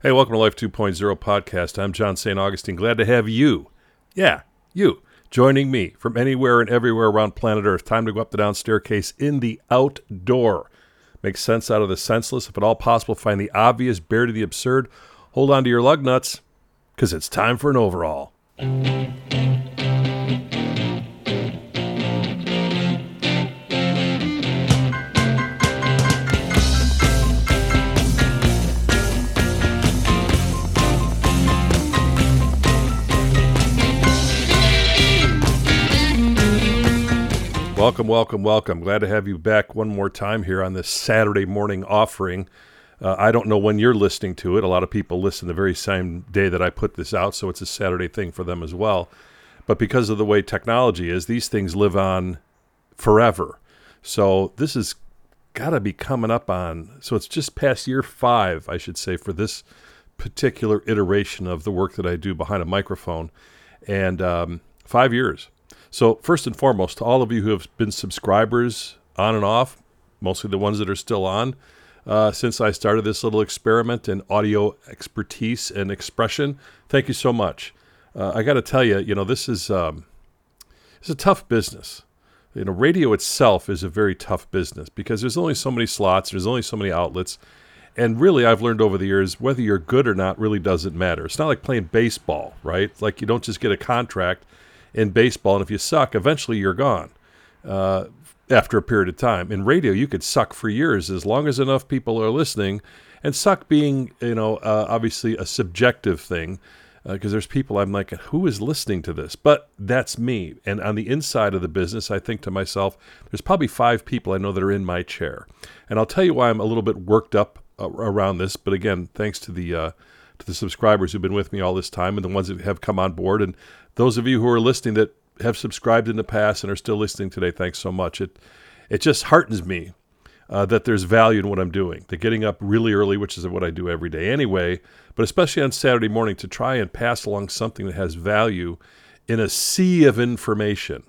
Hey, welcome to Life 2.0 podcast. I'm John St. Augustine. Glad to have you, yeah, you, joining me from anywhere and everywhere around planet Earth. Time to go up the down staircase in the outdoor. Make sense out of the senseless. If at all possible, find the obvious, bear to the absurd. Hold on to your lug nuts, because it's time for an overall. Welcome, welcome, welcome. Glad to have you back one more time here on this Saturday morning offering. Uh, I don't know when you're listening to it. A lot of people listen the very same day that I put this out, so it's a Saturday thing for them as well. But because of the way technology is, these things live on forever. So this has got to be coming up on, so it's just past year five, I should say, for this particular iteration of the work that I do behind a microphone. And um, five years. So, first and foremost, to all of you who have been subscribers on and off, mostly the ones that are still on, uh, since I started this little experiment in audio expertise and expression, thank you so much. Uh, I got to tell you, you know, this is um, it's a tough business. You know, radio itself is a very tough business because there's only so many slots, there's only so many outlets, and really, I've learned over the years whether you're good or not really doesn't matter. It's not like playing baseball, right? Like you don't just get a contract in baseball, and if you suck, eventually you're gone uh, after a period of time. In radio, you could suck for years as long as enough people are listening, and suck being, you know, uh, obviously a subjective thing. Because uh, there's people I'm like, who is listening to this? But that's me. And on the inside of the business, I think to myself, there's probably five people I know that are in my chair. And I'll tell you why I'm a little bit worked up uh, around this. But again, thanks to the uh, to the subscribers who've been with me all this time and the ones that have come on board and those of you who are listening that have subscribed in the past and are still listening today, thanks so much. It it just heartens me uh, that there's value in what I'm doing. The getting up really early, which is what I do every day anyway, but especially on Saturday morning to try and pass along something that has value in a sea of information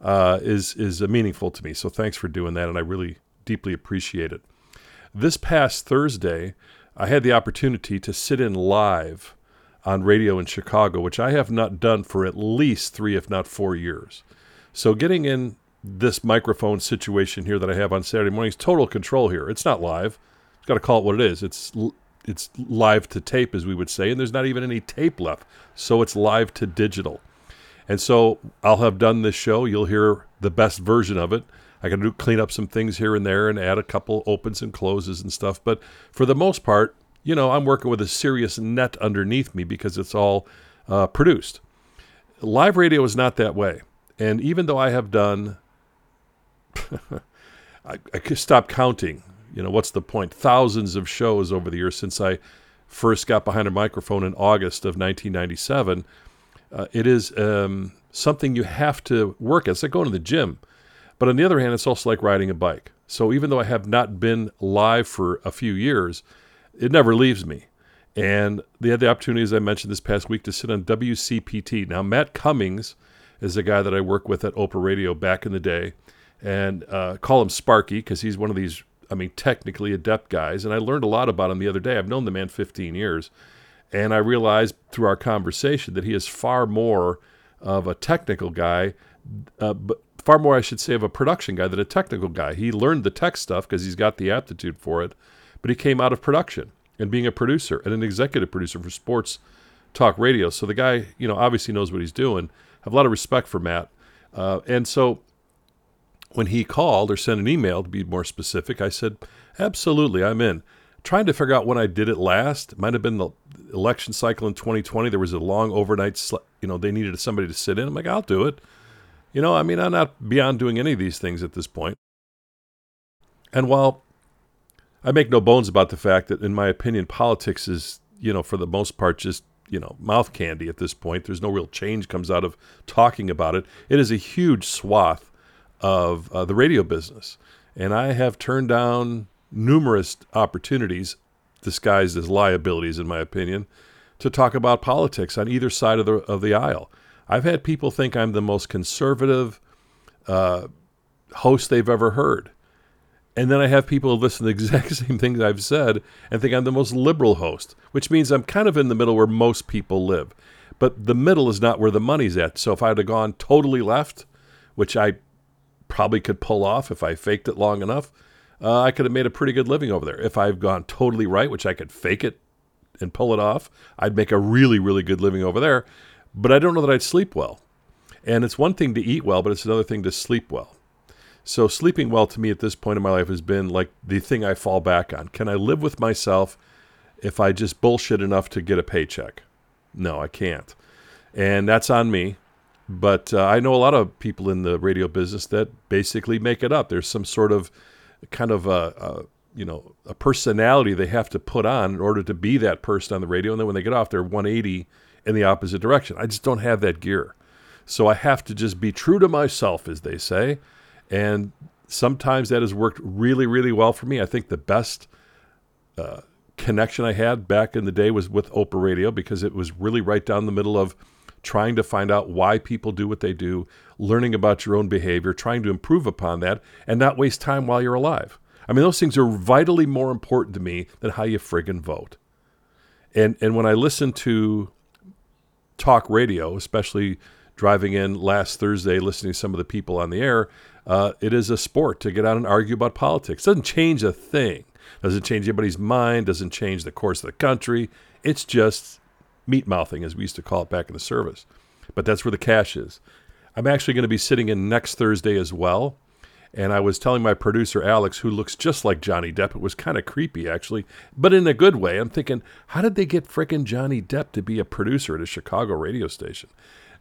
uh, is is meaningful to me. So thanks for doing that, and I really deeply appreciate it. This past Thursday, I had the opportunity to sit in live on radio in Chicago, which I have not done for at least three, if not four years. So getting in this microphone situation here that I have on Saturday mornings, total control here. It's not live. I've got to call it what it is. It's it's live to tape, as we would say, and there's not even any tape left. So it's live to digital. And so I'll have done this show. You'll hear the best version of it. I got to clean up some things here and there and add a couple opens and closes and stuff. But for the most part, you know, I'm working with a serious net underneath me because it's all uh, produced. Live radio is not that way. And even though I have done, I, I could stop counting. You know, what's the point? Thousands of shows over the years since I first got behind a microphone in August of 1997. Uh, it is um, something you have to work at. It's like going to the gym. But on the other hand, it's also like riding a bike. So even though I have not been live for a few years, it never leaves me. And they had the opportunity, as I mentioned this past week, to sit on WCPT. Now, Matt Cummings is a guy that I worked with at Oprah Radio back in the day, and uh, call him Sparky because he's one of these, I mean, technically adept guys. And I learned a lot about him the other day. I've known the man 15 years, and I realized through our conversation that he is far more of a technical guy, uh, but far more, I should say, of a production guy than a technical guy. He learned the tech stuff because he's got the aptitude for it but he came out of production and being a producer and an executive producer for sports talk radio. So the guy, you know, obviously knows what he's doing. I have a lot of respect for Matt. Uh, and so when he called or sent an email to be more specific, I said, absolutely, I'm in. Trying to figure out when I did it last. Might have been the election cycle in 2020. There was a long overnight, sl- you know, they needed somebody to sit in. I'm like, I'll do it. You know, I mean, I'm not beyond doing any of these things at this point. And while I make no bones about the fact that, in my opinion, politics is, you know, for the most part, just you know, mouth candy at this point. There's no real change comes out of talking about it. It is a huge swath of uh, the radio business, and I have turned down numerous opportunities disguised as liabilities, in my opinion, to talk about politics on either side of the of the aisle. I've had people think I'm the most conservative uh, host they've ever heard And then I have people listen to the exact same things I've said and think I'm the most liberal host, which means I'm kind of in the middle where most people live. But the middle is not where the money's at. So if I'd have gone totally left, which I probably could pull off if I faked it long enough, uh, I could have made a pretty good living over there. If I've gone totally right, which I could fake it and pull it off, I'd make a really, really good living over there. But I don't know that I'd sleep well. And it's one thing to eat well, but it's another thing to sleep well. So sleeping well to me at this point in my life has been like the thing I fall back on. Can I live with myself if I just bullshit enough to get a paycheck? No, I can't. And that's on me. But uh, I know a lot of people in the radio business that basically make it up. There's some sort of kind of a, a you know a personality they have to put on in order to be that person on the radio, and then when they get off, they're 180 in the opposite direction. I just don't have that gear, so I have to just be true to myself, as they say, and sometimes that has worked really, really well for me. I think the best. Uh, connection I had back in the day was with Oprah Radio because it was really right down the middle of trying to find out why people do what they do, learning about your own behavior, trying to improve upon that, and not waste time while you're alive. I mean, those things are vitally more important to me than how you friggin' vote. And and when I listen to talk radio, especially driving in last Thursday, listening to some of the people on the air, uh, it is a sport to get out and argue about politics. It doesn't change a thing. Doesn't change anybody's mind. Doesn't change the course of the country. It's just meat mouthing, as we used to call it back in the service. But that's where the cash is. I'm actually going to be sitting in next Thursday as well. And I was telling my producer, Alex, who looks just like Johnny Depp, it was kind of creepy, actually, but in a good way. I'm thinking, how did they get fricking Johnny Depp to be a producer at a Chicago radio station?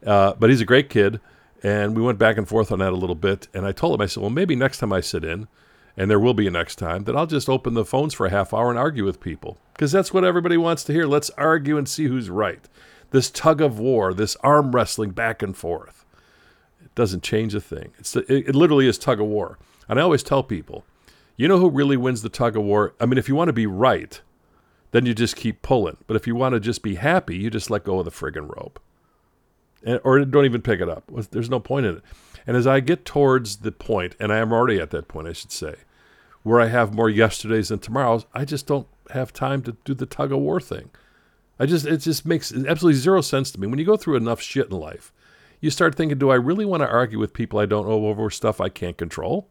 Uh, but he's a great kid. And we went back and forth on that a little bit. And I told him, I said, well, maybe next time I sit in, and there will be a next time, that I'll just open the phones for a half hour and argue with people. Because that's what everybody wants to hear. Let's argue and see who's right. This tug of war, this arm wrestling back and forth. Doesn't change a thing. It's it, it literally is tug of war. And I always tell people, you know who really wins the tug of war? I mean, if you want to be right, then you just keep pulling. But if you want to just be happy, you just let go of the friggin' rope. And, or don't even pick it up. There's no point in it. And as I get towards the point, and I am already at that point, I should say, where I have more yesterdays than tomorrows, I just don't have time to do the tug of war thing. I just it just makes absolutely zero sense to me. When you go through enough shit in life, you start thinking, do I really want to argue with people I don't know over stuff I can't control?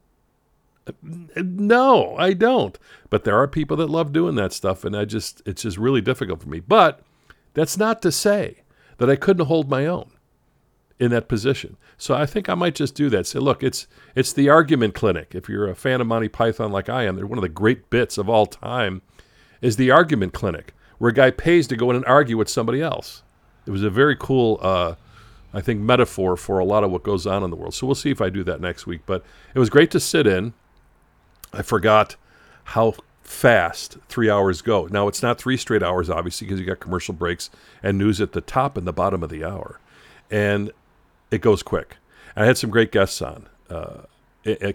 No, I don't. But there are people that love doing that stuff, and I just it's just really difficult for me. But that's not to say that I couldn't hold my own in that position. So I think I might just do that. Say, look, it's it's the argument clinic. If you're a fan of Monty Python like I am, they're one of the great bits of all time is the argument clinic, where a guy pays to go in and argue with somebody else. It was a very cool, uh, I think, metaphor for a lot of what goes on in the world. So we'll see if I do that next week. But it was great to sit in. I forgot how fast three hours go. Now it's not three straight hours, obviously, because you got commercial breaks and news at the top and the bottom of the hour. And it goes quick. And I had some great guests on. Uh,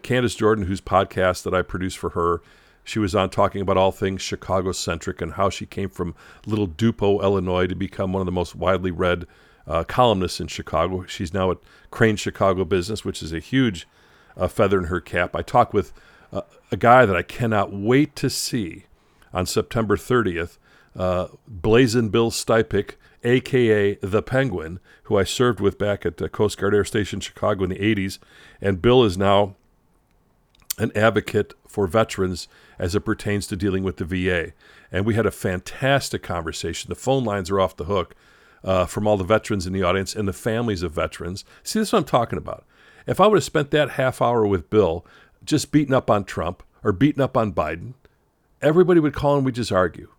Candace Jordan, whose podcast that I produced for her, she was on talking about all things Chicago centric and how she came from Little Dupont, Illinois, to become one of the most widely read uh, columnists in Chicago. She's now at Crain's Chicago Business, which is a huge uh, feather in her cap. I talked with uh, a guy that I cannot wait to see on September 30th, uh, Blazin' Bill Stipik, aka the Penguin, who I served with back at the Coast Guard Air Station Chicago in the 80s. And Bill is now an advocate for veterans as it pertains to dealing with the VA. And we had a fantastic conversation. The phone lines are off the hook uh, from all the veterans in the audience and the families of veterans. See, this is what I'm talking about. If I would have spent that half hour with Bill just beating up on Trump or beating up on Biden, everybody would call and we just argue.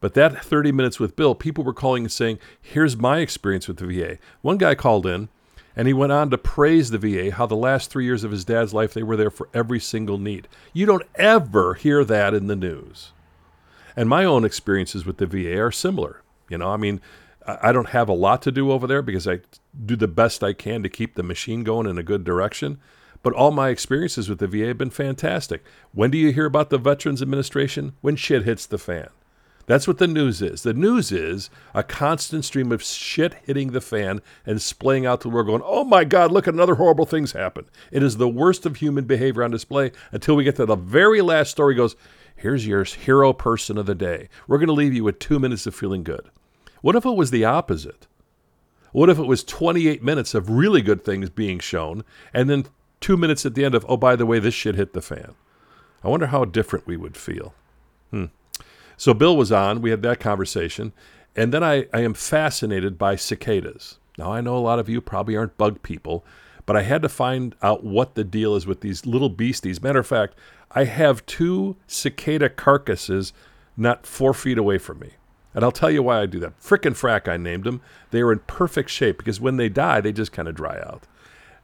But that 30 minutes with Bill, people were calling and saying, Here's my experience with the VA. One guy called in and he went on to praise the VA, how the last three years of his dad's life, they were there for every single need. You don't ever hear that in the news. And my own experiences with the VA are similar. You know, I mean, I don't have a lot to do over there because I do the best I can to keep the machine going in a good direction. But all my experiences with the VA have been fantastic. When do you hear about the Veterans Administration? When shit hits the fan. That's what the news is. The news is a constant stream of shit hitting the fan and splaying out to the world, going, oh my God, look at another horrible things happen. It is the worst of human behavior on display until we get to the very last story goes, here's your hero person of the day. We're going to leave you with two minutes of feeling good. What if it was the opposite? What if it was 28 minutes of really good things being shown and then two minutes at the end of, oh, by the way, this shit hit the fan? I wonder how different we would feel. Hmm. So Bill was on. We had that conversation. And then I, I am fascinated by cicadas. Now, I know a lot of you probably aren't bug people, but I had to find out what the deal is with these little beasties. Matter of fact, I have two cicada carcasses not four feet away from me. And I'll tell you why I do that. Frickin' frack, I named them. They were in perfect shape because when they die, they just kind of dry out.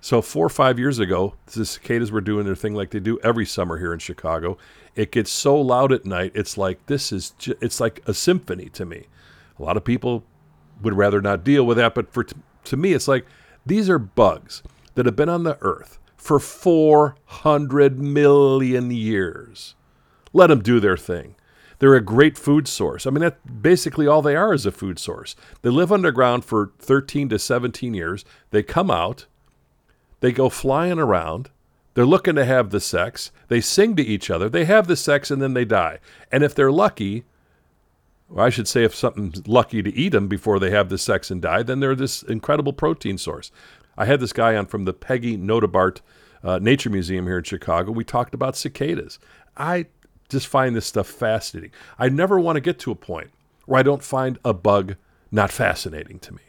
So four or five years ago, the cicadas were doing their thing like they do every summer here in Chicago. It gets so loud at night, it's like this is ju- it's like a symphony to me. A lot of people would rather not deal with that, but for t- to me, it's like these are bugs that have been on the earth for 400 million years. Let them do their thing. They're a great food source. I mean, that basically all they are is a food source. They live underground for 13 to 17 years. They come out, they go flying around. They're looking to have the sex. They sing to each other. They have the sex and then they die. And if they're lucky, or I should say, if something's lucky to eat them before they have the sex and die, then they're this incredible protein source. I had this guy on from the Peggy Notebaert uh, Nature Museum here in Chicago. We talked about cicadas. I just find this stuff fascinating. I never want to get to a point where I don't find a bug not fascinating to me.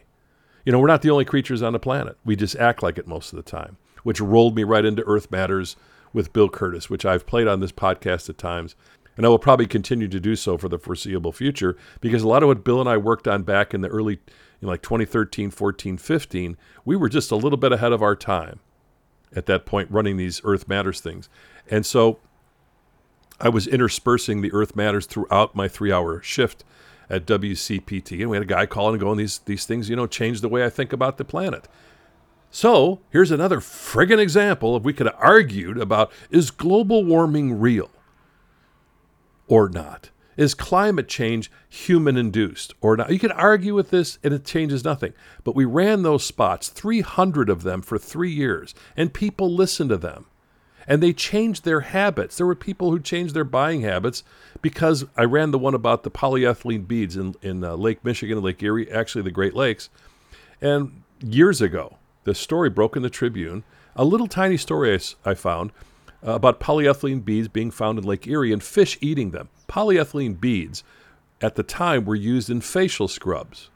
You know, we're not the only creatures on the planet. We just act like it most of the time, which rolled me right into Earth Matters with Bill Kurtis, which I've played on this podcast at times. And I will probably continue to do so for the foreseeable future because a lot of what Bill and I worked on back in the early, you know, like 2013, 14, 15, we were just a little bit ahead of our time at that point running these Earth Matters things. And so I was interspersing the Earth Matters throughout my three hour shift at WCPT. And we had a guy calling and going, these, these things, you know, change the way I think about the planet. So here's another friggin' example of we could have argued about is global warming real or not? Is climate change human induced or not? You could argue with this and it changes nothing. But we ran those spots, 300 of them for three years, and people listened to them and they changed their habits. There were people who changed their buying habits because I ran the one about the polyethylene beads in, in uh, Lake Michigan and Lake Erie, actually the Great Lakes. And years ago, the story broke in the Tribune, a little tiny story I, I found uh, about polyethylene beads being found in Lake Erie and fish eating them. Polyethylene beads at the time were used in facial scrubs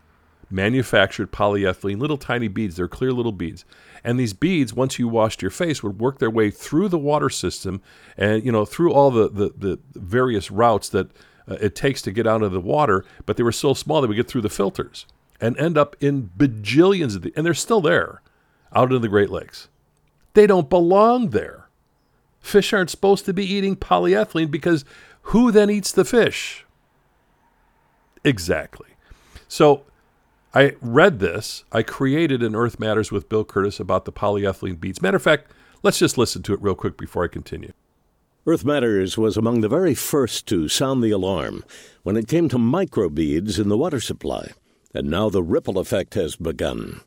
manufactured polyethylene, little tiny beads. They're clear little beads. And these beads, once you washed your face, would work their way through the water system and, you know, through all the, the, the various routes that uh, it takes to get out of the water. But they were so small that we get through the filters and end up in bajillions of the, and they're still there out in the Great Lakes. They don't belong there. Fish aren't supposed to be eating polyethylene because who then eats the fish? Exactly. So I read this. I created an Earth Matters with Bill Kurtis about the polyethylene beads. Matter of fact, let's just listen to it real quick before I continue. Earth Matters was among the very first to sound the alarm when it came to microbeads in the water supply, and now the ripple effect has begun.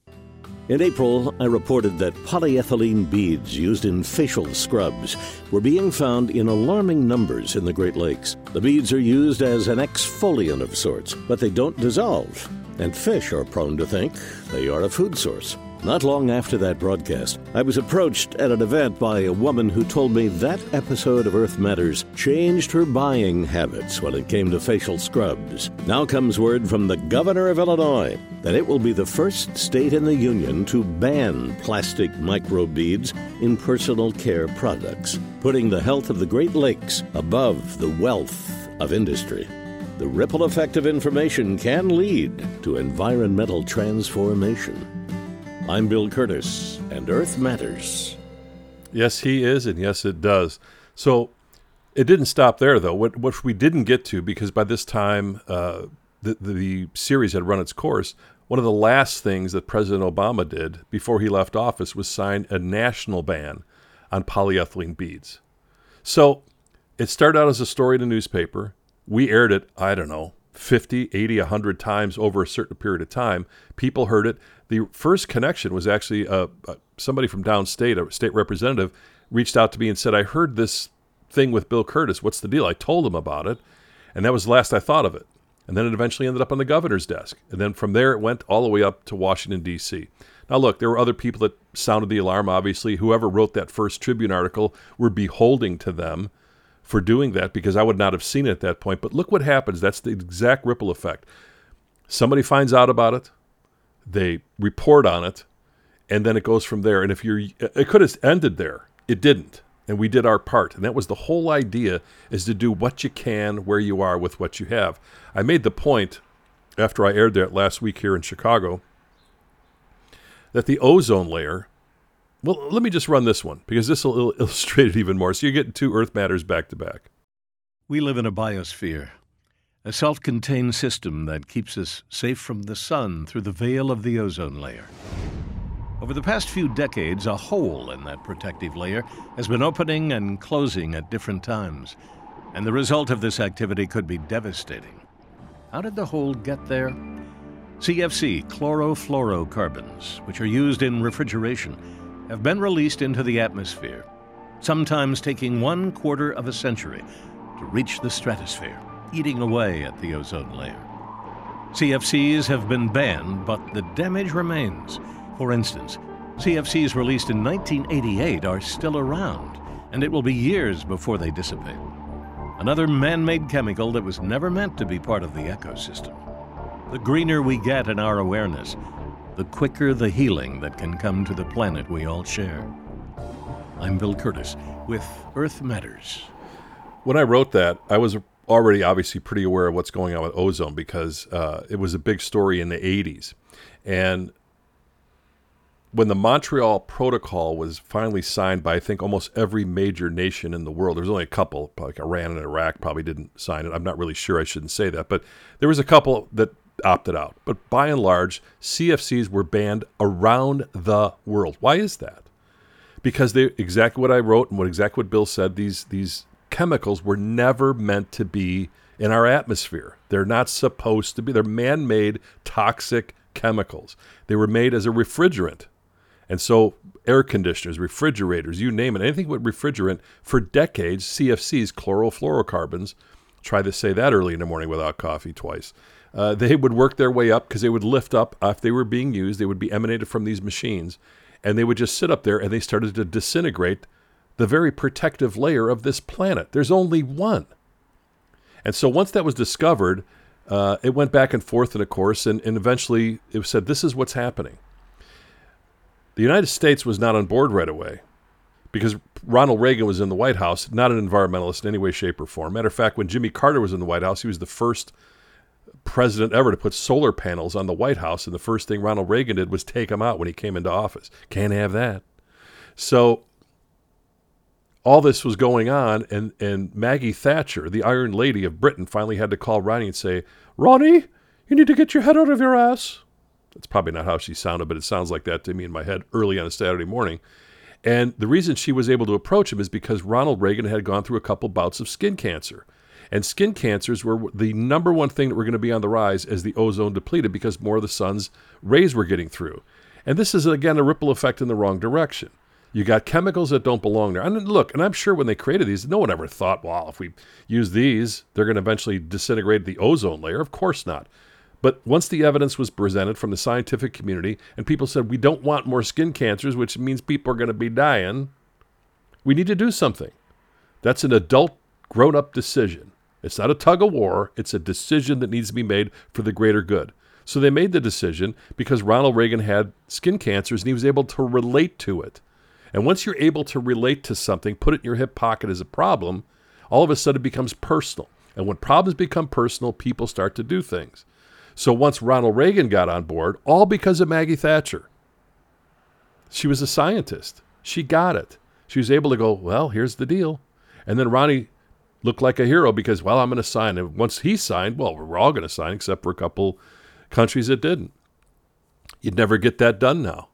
In April, I reported that polyethylene beads used in facial scrubs were being found in alarming numbers in the Great Lakes. The beads are used as an exfoliant of sorts, but they don't dissolve and fish are prone to think they are a food source. Not long after that broadcast, I was approached at an event by a woman who told me that episode of Earth Matters changed her buying habits when it came to facial scrubs. Now comes word from the governor of Illinois that it will be the first state in the union to ban plastic microbeads in personal care products, putting the health of the Great Lakes above the wealth of industry the ripple effect of information can lead to environmental transformation. I'm Bill Kurtis, and Earth Matters. Yes, he is, and yes, it does. So it didn't stop there, though. What, what we didn't get to, because by this time uh, the, the series had run its course, one of the last things that President Obama did before he left office was sign a national ban on polyethylene beads. So it started out as a story in a newspaper we aired it, I don't know, 50, 80, 100 times over a certain period of time. People heard it. The first connection was actually uh, uh, somebody from downstate, a state representative, reached out to me and said, I heard this thing with Bill Kurtis. What's the deal? I told him about it. And that was the last I thought of it. And then it eventually ended up on the governor's desk. And then from there, it went all the way up to Washington, D.C. Now, look, there were other people that sounded the alarm, obviously. Whoever wrote that first Tribune article, we're beholding to them for doing that because I would not have seen it at that point. But look what happens. That's the exact ripple effect. Somebody finds out about it, they report on it, and then it goes from there. And if you're, it could have ended there. It didn't. And we did our part. And that was the whole idea is to do what you can where you are with what you have. I made the point after I aired that last week here in Chicago that the ozone layer well, let me just run this one because this will illustrate it even more. So you're getting two Earth matters back to back. We live in a biosphere, a self contained system that keeps us safe from the sun through the veil of the ozone layer. Over the past few decades, a hole in that protective layer has been opening and closing at different times, and the result of this activity could be devastating. How did the hole get there? CFC, chlorofluorocarbons, which are used in refrigeration, have been released into the atmosphere, sometimes taking one quarter of a century to reach the stratosphere, eating away at the ozone layer. CFCs have been banned, but the damage remains. For instance, CFCs released in 1988 are still around, and it will be years before they dissipate. Another man made chemical that was never meant to be part of the ecosystem. The greener we get in our awareness, the quicker the healing that can come to the planet we all share. I'm Bill Kurtis with Earth Matters. When I wrote that, I was already obviously pretty aware of what's going on with ozone because uh, it was a big story in the 80s. And when the Montreal Protocol was finally signed by, I think, almost every major nation in the world, there's only a couple, like Iran and Iraq probably didn't sign it. I'm not really sure. I shouldn't say that. But there was a couple that opted out. But by and large, CFCs were banned around the world. Why is that? Because they exactly what I wrote and what exactly what Bill said. These these chemicals were never meant to be in our atmosphere. They're not supposed to be. They're man-made toxic chemicals. They were made as a refrigerant. And so air conditioners, refrigerators, you name it, anything with refrigerant for decades, CFCs, chlorofluorocarbons, try to say that early in the morning without coffee twice. Uh, they would work their way up because they would lift up uh, if they were being used. They would be emanated from these machines, and they would just sit up there and they started to disintegrate the very protective layer of this planet. There's only one. And so once that was discovered, uh, it went back and forth in a course, and, and eventually it said, This is what's happening. The United States was not on board right away because Ronald Reagan was in the White House, not an environmentalist in any way, shape, or form. Matter of fact, when Jimmy Carter was in the White House, he was the first president ever to put solar panels on the White House. And the first thing Ronald Reagan did was take them out when he came into office. Can't have that. So all this was going on, and, and Maggie Thatcher, the Iron Lady of Britain, finally had to call Ronnie and say, Ronnie, you need to get your head out of your ass. That's probably not how she sounded, but it sounds like that to me in my head early on a Saturday morning. And the reason she was able to approach him is because Ronald Reagan had gone through a couple bouts of skin cancer. And skin cancers were the number one thing that were going to be on the rise as the ozone depleted because more of the sun's rays were getting through. And this is, again, a ripple effect in the wrong direction. You got chemicals that don't belong there. And look, and I'm sure when they created these, no one ever thought, well, if we use these, they're going to eventually disintegrate the ozone layer. Of course not. But once the evidence was presented from the scientific community and people said, we don't want more skin cancers, which means people are going to be dying, we need to do something. That's an adult, grown up decision. It's not a tug of war, it's a decision that needs to be made for the greater good. So they made the decision because Ronald Reagan had skin cancers and he was able to relate to it. And once you're able to relate to something, put it in your hip pocket as a problem, all of a sudden it becomes personal. And when problems become personal, people start to do things. So once Ronald Reagan got on board, all because of Maggie Thatcher, she was a scientist. She got it. She was able to go, well, here's the deal. And then Ronnie looked like a hero because, well, I'm going to sign. And once he signed, well, we're all going to sign except for a couple countries that didn't. You'd never get that done now.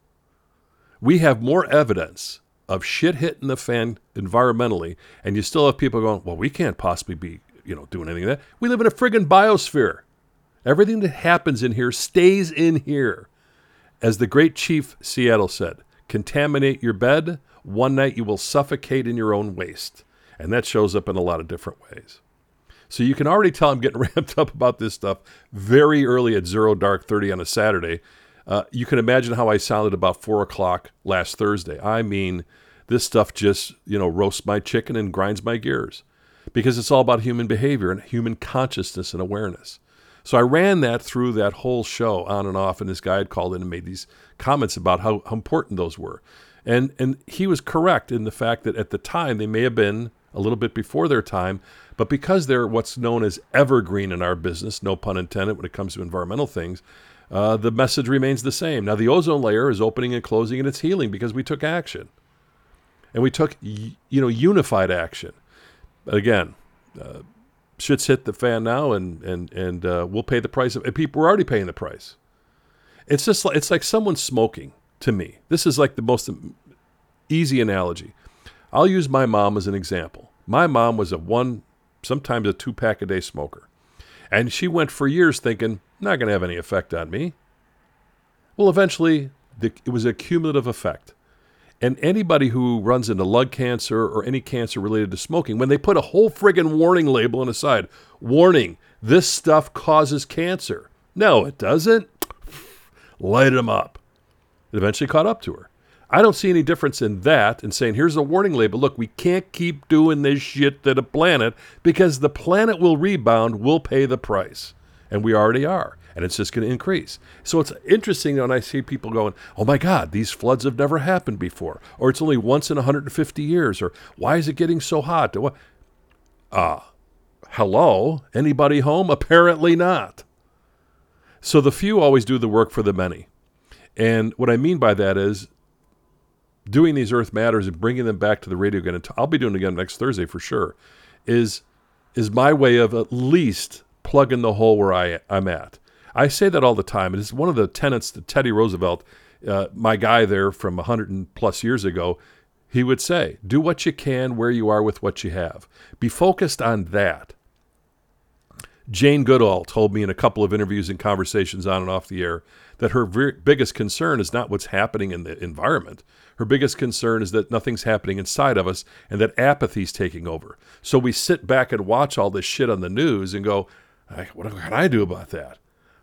We have more evidence of shit hitting the fan environmentally, and you still have people going, well, we can't possibly be, you know, doing anything like that. We live in a friggin' biosphere. Everything that happens in here stays in here. As the great chief Seattle said, contaminate your bed, one night you will suffocate in your own waste. And that shows up in a lot of different ways. So you can already tell I'm getting ramped up about this stuff very early at zero dark 30 on a Saturday. Uh, you can imagine how I sounded about four o'clock last Thursday. I mean, this stuff just, you know, roasts my chicken and grinds my gears because it's all about human behavior and human consciousness and awareness. So I ran that through that whole show on and off, and this guy had called in and made these comments about how, how important those were. And, and he was correct in the fact that at the time they may have been a little bit before their time, but because they're what's known as evergreen in our business, no pun intended when it comes to environmental things, uh, the message remains the same. Now, the ozone layer is opening and closing and it's healing because we took action. And we took, you know, unified action. Again, uh, shit's hit the fan now, and and and uh, we'll pay the price. Of, and people are already paying the price. It's just like it's like someone smoking to me. This is like the most easy analogy. I'll use my mom as an example. My mom was a one, sometimes a two pack a day smoker. And she went for years thinking, not going to have any effect on me. Well, eventually, the, it was a cumulative effect. And anybody who runs into lung cancer or any cancer related to smoking, when they put a whole friggin' warning label on the side, warning, this stuff causes cancer. No, it doesn't. Light them up. It eventually caught up to her. I don't see any difference in that and saying, here's a warning label. Look, we can't keep doing this shit to the planet because the planet will rebound, we'll pay the price. And we already are. And it's just going to increase. So it's interesting when I see people going, oh my God, these floods have never happened before. Or it's only once in 150 years. Or why is it getting so hot? Ah, uh, hello? Anybody home? Apparently not. So the few always do the work for the many. And what I mean by that is doing these Earth Matters and bringing them back to the radio again, and I'll be doing it again next Thursday for sure, is is my way of at least plugging the hole where I, I'm at. I say that all the time. It is one of the tenets that Teddy Roosevelt, uh, my guy there from 100 and plus years ago, he would say, do what you can where you are with what you have. Be focused on that. Jane Goodall told me in a couple of interviews and conversations on and off the air that her ver- biggest concern is not what's happening in the environment. Her biggest concern is that nothing's happening inside of us and that apathy's taking over. So we sit back and watch all this shit on the news and go, what can I do about that?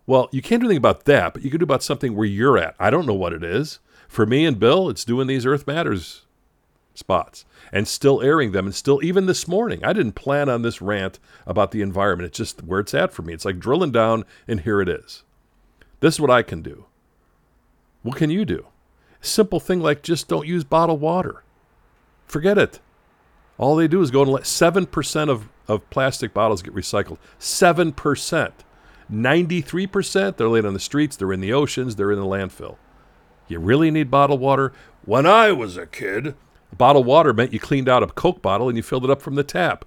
Well, you can't do anything about that, but you can do about something where you're at. I don't know what it is. For me and Bill, it's doing these Earth Matters spots and still airing them. And still, even this morning, I didn't plan on this rant about the environment. It's just where it's at for me. It's like drilling down, and here it is. This is what I can do. What can you do? Simple thing like just don't use bottled water. Forget it. All they do is go and let 7% of, of plastic bottles get recycled. 7%. 93% they're laid on the streets, they're in the oceans, they're in the landfill. You really need bottled water? When I was a kid, bottled water meant you cleaned out a Coke bottle and you filled it up from the tap.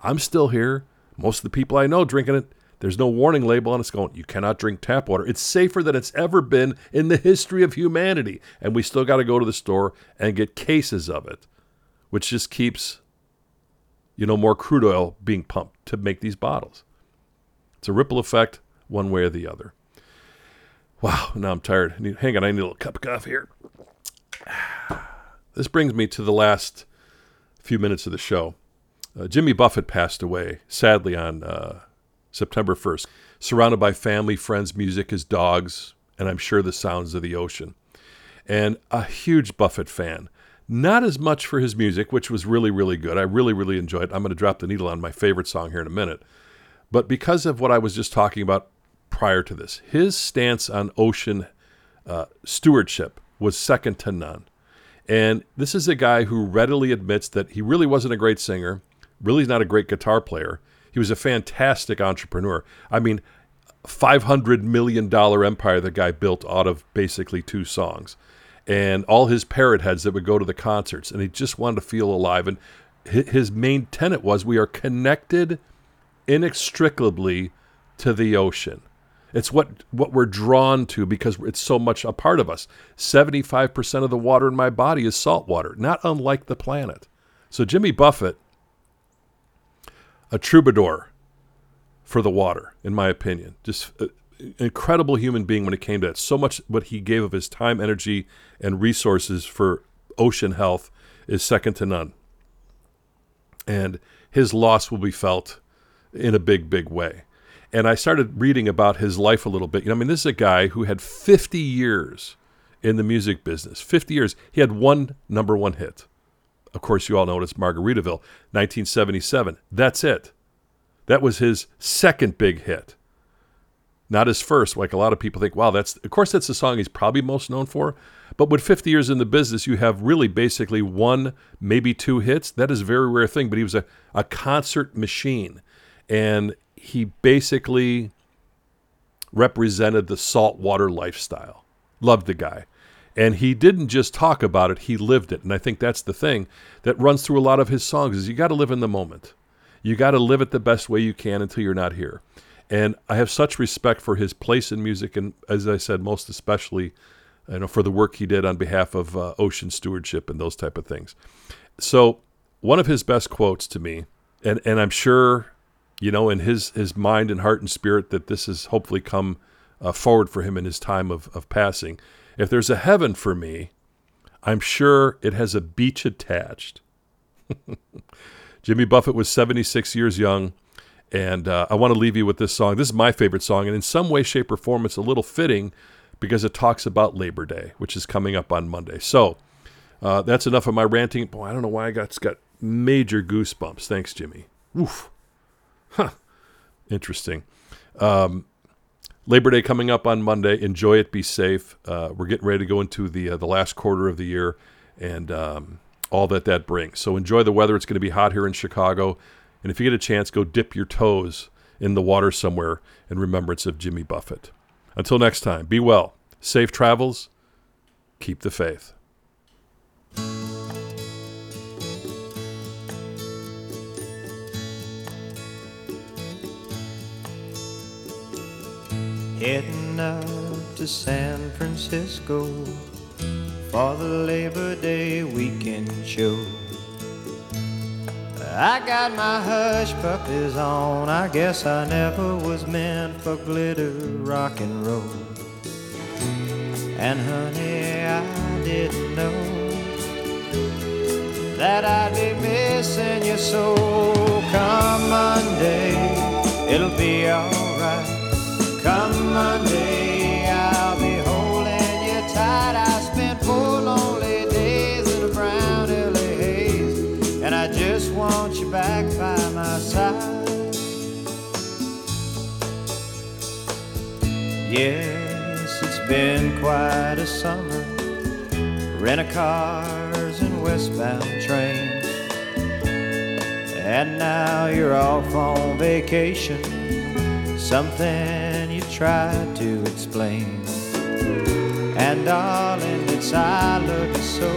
I'm still here. Most of the people I know drinking it there's no warning label on it going, you cannot drink tap water. It's safer than it's ever been in the history of humanity. And we still got to go to the store and get cases of it, which just keeps, you know, more crude oil being pumped to make these bottles. It's a ripple effect one way or the other. Wow, now I'm tired. hang on, I need a little cup of coffee here. This brings me to the last few minutes of the show. Uh, Jimmy Buffett passed away, sadly, on uh, September 1st. Surrounded by family, friends, music, his dogs, and I'm sure the sounds of the ocean. And a huge Buffett fan. Not as much for his music, which was really, really good. I really, really enjoyed it. I'm going to drop the needle on my favorite song here in a minute. But because of what I was just talking about prior to this, his stance on ocean uh, stewardship was second to none. And this is a guy who readily admits that he really wasn't a great singer, really he's not a great guitar player, he was a fantastic entrepreneur. I mean, $500 million empire the guy built out of basically two songs. And all his parrot heads that would go to the concerts. And he just wanted to feel alive. And his main tenet was we are connected inextricably to the ocean. It's what, what we're drawn to because it's so much a part of us. 75% of the water in my body is salt water, not unlike the planet. So Jimmy Buffett a troubadour, for the water, in my opinion. Just uh, incredible human being when it came to that. So much what he gave of his time, energy, and resources for ocean health is second to none. And his loss will be felt in a big, big way. And I started reading about his life a little bit. You know, I mean, this is a guy who had 50 years in the music business. 50 years. He had one number one hit. Of course, you all know it's Margaritaville, 1977. That's it. That was his second big hit. Not his first, like a lot of people think, wow, that's, of course, that's the song he's probably most known for. But with 50 years in the business, you have really basically one, maybe two hits. That is a very rare thing. But he was a, a concert machine. And he basically represented the saltwater lifestyle. Loved the guy. And he didn't just talk about it, he lived it. And I think that's the thing that runs through a lot of his songs is you got to live in the moment. You got to live it the best way you can until you're not here. And I have such respect for his place in music and as I said most especially you know for the work he did on behalf of uh, ocean stewardship and those type of things. So, one of his best quotes to me and and I'm sure you know, in his his mind and heart and spirit that this has hopefully come uh, forward for him in his time of, of passing. If there's a heaven for me, I'm sure it has a beach attached. Jimmy Buffett was 76 years young, and uh, I want to leave you with this song. This is my favorite song, and in some way, shape, or form, it's a little fitting because it talks about Labor Day, which is coming up on Monday. So uh, that's enough of my ranting. Boy, I don't know why I got got major goosebumps. Thanks, Jimmy. Oof. Huh. Interesting. Um, Labor Day coming up on Monday. Enjoy it. Be safe. Uh, we're getting ready to go into the uh, the last quarter of the year and um, all that that brings. So enjoy the weather. It's going to be hot here in Chicago, and if you get a chance, go dip your toes in the water somewhere in remembrance of Jimmy Buffett. Until next time, be well. Safe travels. Keep the faith. Heading up to San Francisco for the Labor Day weekend show. I got my hush puppies on. I guess I never was meant for glitter rock and roll. And honey, I didn't know that I'd be missing you so. Come Monday, it'll be alright. Come Monday, I'll be holding you tight. I spent four lonely days in a brown LA haze, and I just want you back by my side. Yes, it's been quite a summer. Rent a cars and westbound trains. And now you're off on vacation. Something tried to explain. And darling, it's I you so.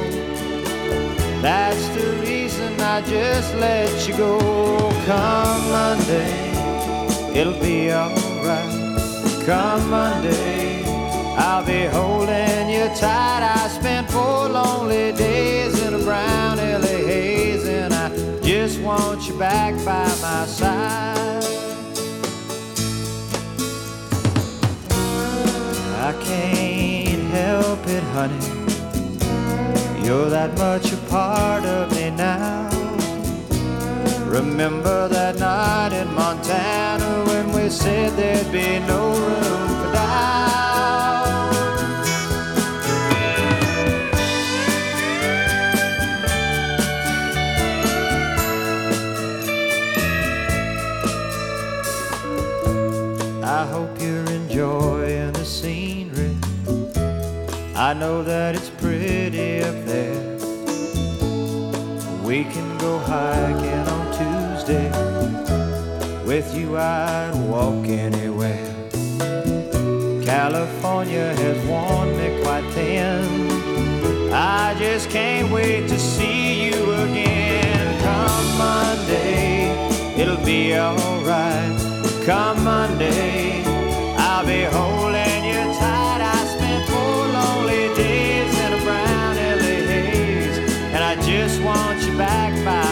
That's the reason I just let you go. Come Monday, it'll be alright. Come Monday, I'll be holding you tight. I spent four lonely days in a brown LA haze, and I just want you back by my side. Can't help it, honey. You're that much a part of me now. Remember that night in Montana when we said there'd be no room I know that it's pretty up there. We can go hiking on Tuesday. With you, I'd walk anywhere. California has worn me quite thin. I just can't wait to see you again. Come Monday, it'll be alright. Come Monday, I'll be home. just want you back by